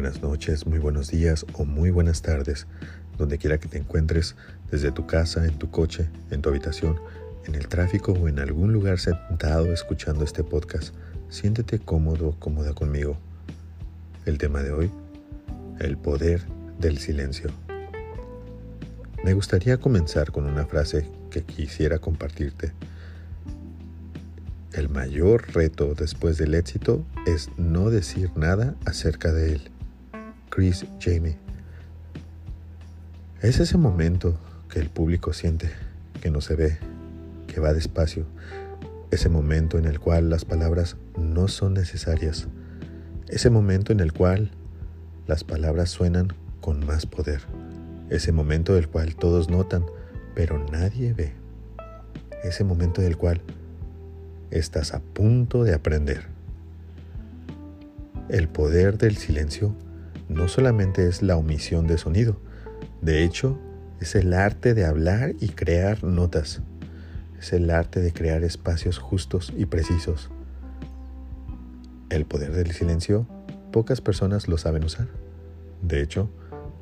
buenas noches, muy buenos días o muy buenas tardes, donde quiera que te encuentres, desde tu casa, en tu coche, en tu habitación, en el tráfico o en algún lugar sentado escuchando este podcast. Siéntete cómodo, cómoda conmigo. El tema de hoy, el poder del silencio. Me gustaría comenzar con una frase que quisiera compartirte. El mayor reto después del éxito es no decir nada acerca de él. Jamie. Es ese momento que el público siente, que no se ve, que va despacio. Ese momento en el cual las palabras no son necesarias. Ese momento en el cual las palabras suenan con más poder. Ese momento del cual todos notan, pero nadie ve. Ese momento del cual estás a punto de aprender. El poder del silencio no solamente es la omisión de sonido, de hecho, es el arte de hablar y crear notas. Es el arte de crear espacios justos y precisos. El poder del silencio, pocas personas lo saben usar. De hecho,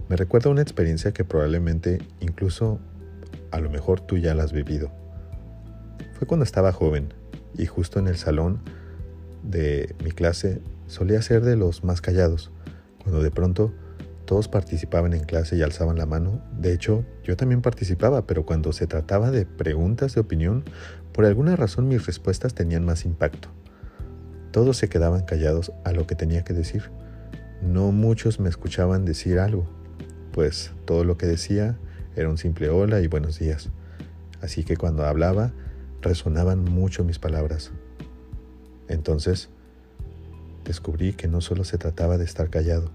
me recuerda una experiencia que probablemente incluso a lo mejor tú ya la has vivido. Fue cuando estaba joven y justo en el salón de mi clase solía ser de los más callados, cuando de pronto todos participaban en clase y alzaban la mano. De hecho, yo también participaba, pero cuando se trataba de preguntas de opinión, por alguna razón mis respuestas tenían más impacto. Todos se quedaban callados a lo que tenía que decir. No muchos me escuchaban decir algo, pues todo lo que decía era un simple hola y buenos días. Así que cuando hablaba, resonaban mucho mis palabras. Entonces, descubrí que no solo se trataba de estar callado,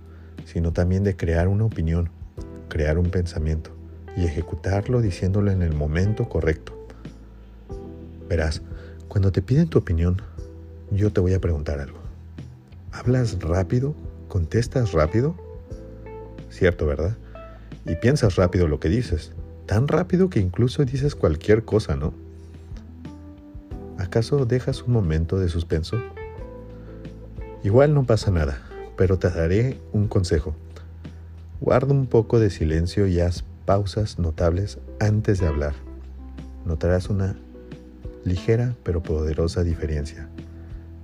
sino también de crear una opinión, crear un pensamiento y ejecutarlo diciéndolo en el momento correcto. Verás, cuando te piden tu opinión, yo te voy a preguntar algo. ¿Hablas rápido? ¿Contestas rápido? Cierto, ¿verdad? Y piensas rápido lo que dices, tan rápido que incluso dices cualquier cosa, ¿no? ¿Acaso dejas un momento de suspenso? Igual no pasa nada, pero te daré un consejo. Guarda un poco de silencio y haz pausas notables antes de hablar. Notarás una ligera pero poderosa diferencia.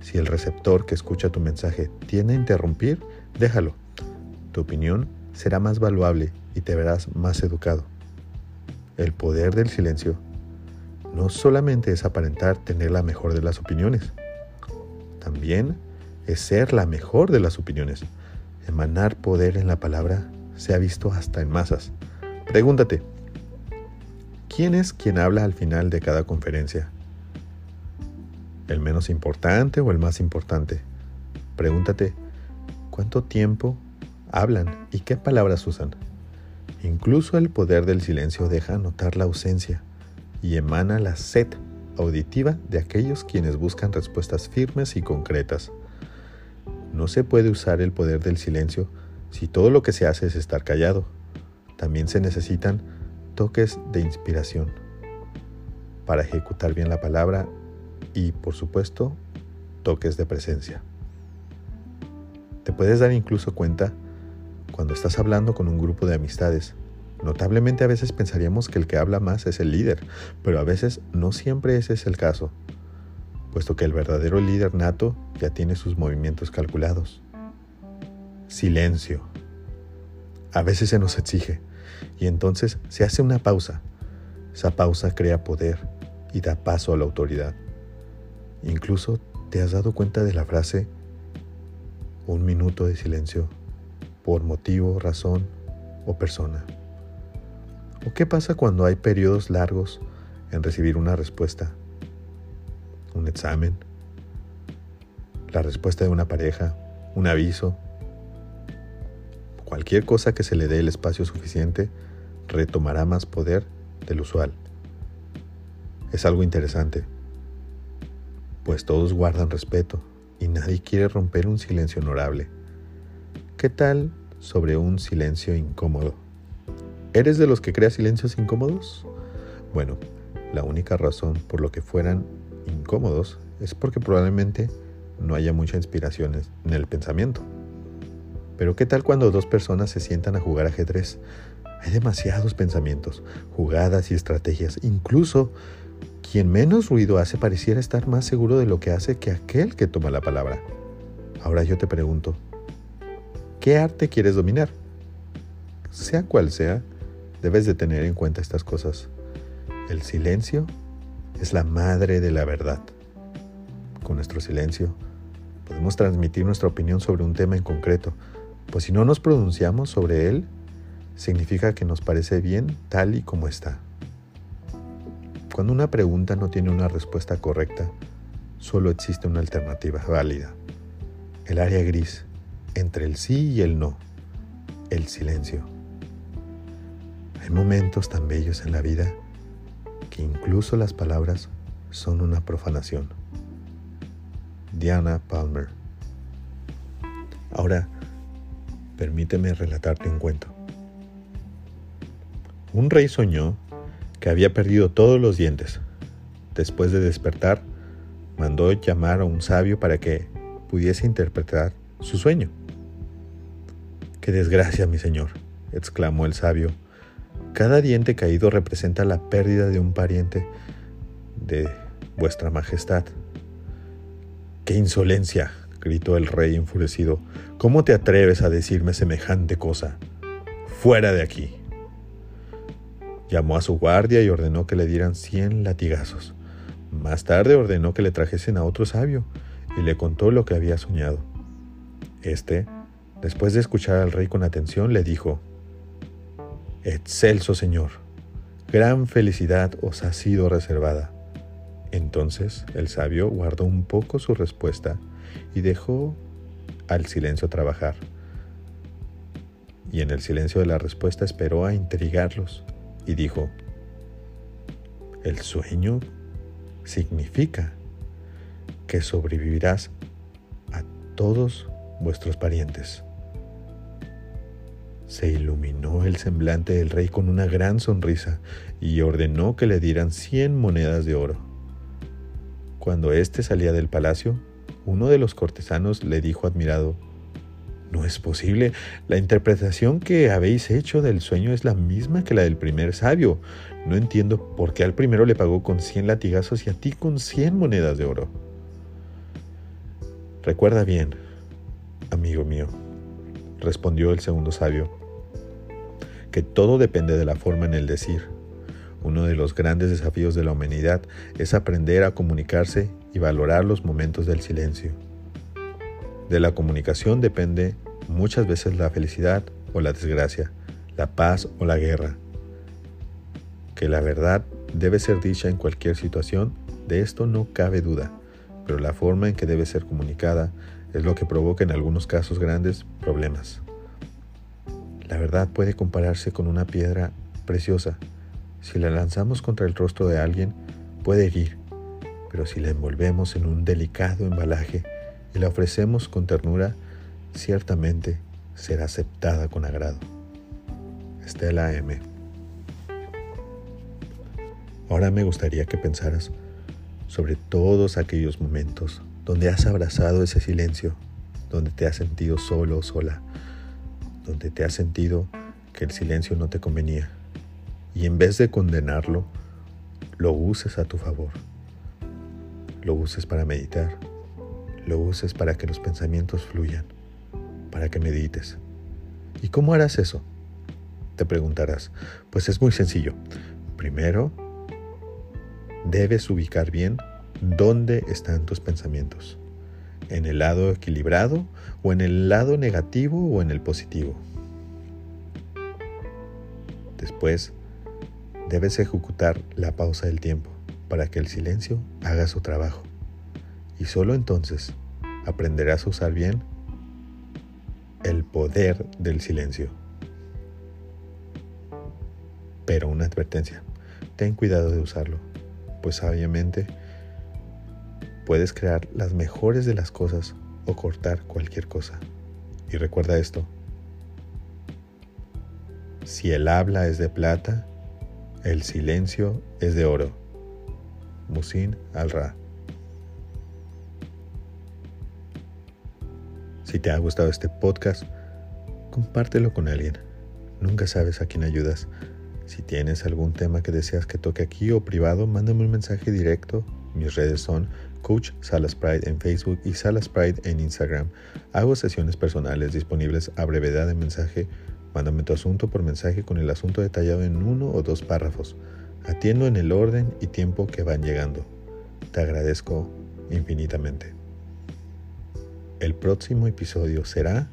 Si el receptor que escucha tu mensaje tiende a interrumpir, déjalo. Tu opinión será más valuable y te verás más educado. El poder del silencio no solamente es aparentar tener la mejor de las opiniones, también es ser la mejor de las opiniones. Emanar poder en la palabra se ha visto hasta en masas. Pregúntate, ¿quién es quien habla al final de cada conferencia? ¿El menos importante o el más importante? Pregúntate, ¿cuánto tiempo hablan y qué palabras usan? Incluso el poder del silencio deja notar la ausencia y emana la sed auditiva de aquellos quienes buscan respuestas firmes y concretas. No se puede usar el poder del silencio si todo lo que se hace es estar callado. También se necesitan toques de inspiración para ejecutar bien la palabra y, por supuesto, toques de presencia. Te puedes dar incluso cuenta cuando estás hablando con un grupo de amistades Notablemente a veces pensaríamos que el que habla más es el líder, pero a veces no siempre ese es el caso, puesto que el verdadero líder nato ya tiene sus movimientos calculados. Silencio. A veces se nos exige y entonces se hace una pausa. Esa pausa crea poder y da paso a la autoridad. Incluso te has dado cuenta de la frase un minuto de silencio por motivo, razón o persona. ¿O qué pasa cuando hay periodos largos en recibir una respuesta? Examen, la respuesta de una pareja, un aviso. Cualquier cosa que se le dé el espacio suficiente retomará más poder del usual. Es algo interesante, pues todos guardan respeto y nadie quiere romper un silencio honorable. ¿Qué tal sobre un silencio incómodo? ¿Eres de los que crea silencios incómodos? Bueno, la única razón por lo que fueran incómodos es porque probablemente no haya mucha inspiración en el pensamiento. Pero ¿qué tal cuando dos personas se sientan a jugar ajedrez? Hay demasiados pensamientos, jugadas y estrategias. Incluso quien menos ruido hace pareciera estar más seguro de lo que hace que aquel que toma la palabra. Ahora yo te pregunto, ¿qué arte quieres dominar? Sea cual sea, debes de tener en cuenta estas cosas. El silencio es la madre de la verdad. Con nuestro silencio podemos transmitir nuestra opinión sobre un tema en concreto, pues si no nos pronunciamos sobre él, significa que nos parece bien tal y como está. Cuando una pregunta no tiene una respuesta correcta, solo existe una alternativa válida. El área gris, entre el sí y el no, el silencio. Hay momentos tan bellos en la vida que incluso las palabras son una profanación. Diana Palmer. Ahora, permíteme relatarte un cuento. Un rey soñó que había perdido todos los dientes. Después de despertar, mandó llamar a un sabio para que pudiese interpretar su sueño. ¡Qué desgracia, mi señor! exclamó el sabio. Cada diente caído representa la pérdida de un pariente de vuestra majestad. ¡Qué insolencia! gritó el rey enfurecido. ¿Cómo te atreves a decirme semejante cosa? Fuera de aquí. Llamó a su guardia y ordenó que le dieran cien latigazos. Más tarde ordenó que le trajesen a otro sabio y le contó lo que había soñado. Este, después de escuchar al rey con atención, le dijo, Excelso Señor, gran felicidad os ha sido reservada. Entonces el sabio guardó un poco su respuesta y dejó al silencio trabajar. Y en el silencio de la respuesta esperó a intrigarlos y dijo, el sueño significa que sobrevivirás a todos vuestros parientes. Se iluminó el semblante del rey con una gran sonrisa y ordenó que le dieran cien monedas de oro. Cuando éste salía del palacio, uno de los cortesanos le dijo admirado, no es posible. La interpretación que habéis hecho del sueño es la misma que la del primer sabio. No entiendo por qué al primero le pagó con cien latigazos y a ti con cien monedas de oro. Recuerda bien, amigo mío, respondió el segundo sabio, que todo depende de la forma en el decir. Uno de los grandes desafíos de la humanidad es aprender a comunicarse y valorar los momentos del silencio. De la comunicación depende muchas veces la felicidad o la desgracia, la paz o la guerra. Que la verdad debe ser dicha en cualquier situación, de esto no cabe duda, pero la forma en que debe ser comunicada es lo que provoca en algunos casos grandes problemas. La verdad puede compararse con una piedra preciosa. Si la lanzamos contra el rostro de alguien, puede herir, pero si la envolvemos en un delicado embalaje, y la ofrecemos con ternura, ciertamente será aceptada con agrado. Estela M. Ahora me gustaría que pensaras sobre todos aquellos momentos donde has abrazado ese silencio, donde te has sentido solo o sola, donde te has sentido que el silencio no te convenía, y en vez de condenarlo, lo uses a tu favor. Lo uses para meditar, lo uses para que los pensamientos fluyan, para que medites. ¿Y cómo harás eso? Te preguntarás. Pues es muy sencillo. Primero, debes ubicar bien dónde están tus pensamientos. ¿En el lado equilibrado o en el lado negativo o en el positivo? Después, debes ejecutar la pausa del tiempo para que el silencio haga su trabajo y solo entonces aprenderás a usar bien el poder del silencio. Pero una advertencia, ten cuidado de usarlo, pues sabiamente puedes crear las mejores de las cosas o cortar cualquier cosa. Y recuerda esto, si el habla es de plata, el silencio es de oro. Musin al-Ra Si te ha gustado este podcast, compártelo con alguien. Nunca sabes a quién ayudas. Si tienes algún tema que deseas que toque aquí o privado, mándame un mensaje directo. Mis redes son Coach Salas Pride en Facebook y Salas Pride en Instagram. Hago sesiones personales disponibles a brevedad de mensaje. Mándame tu asunto por mensaje con el asunto detallado en uno o dos párrafos. Atiendo en el orden y tiempo que van llegando. Te agradezco infinitamente. El próximo episodio será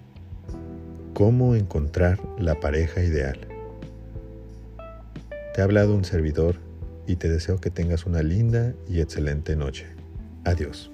cómo encontrar la pareja ideal. Te ha hablado un servidor y te deseo que tengas una linda y excelente noche. Adiós.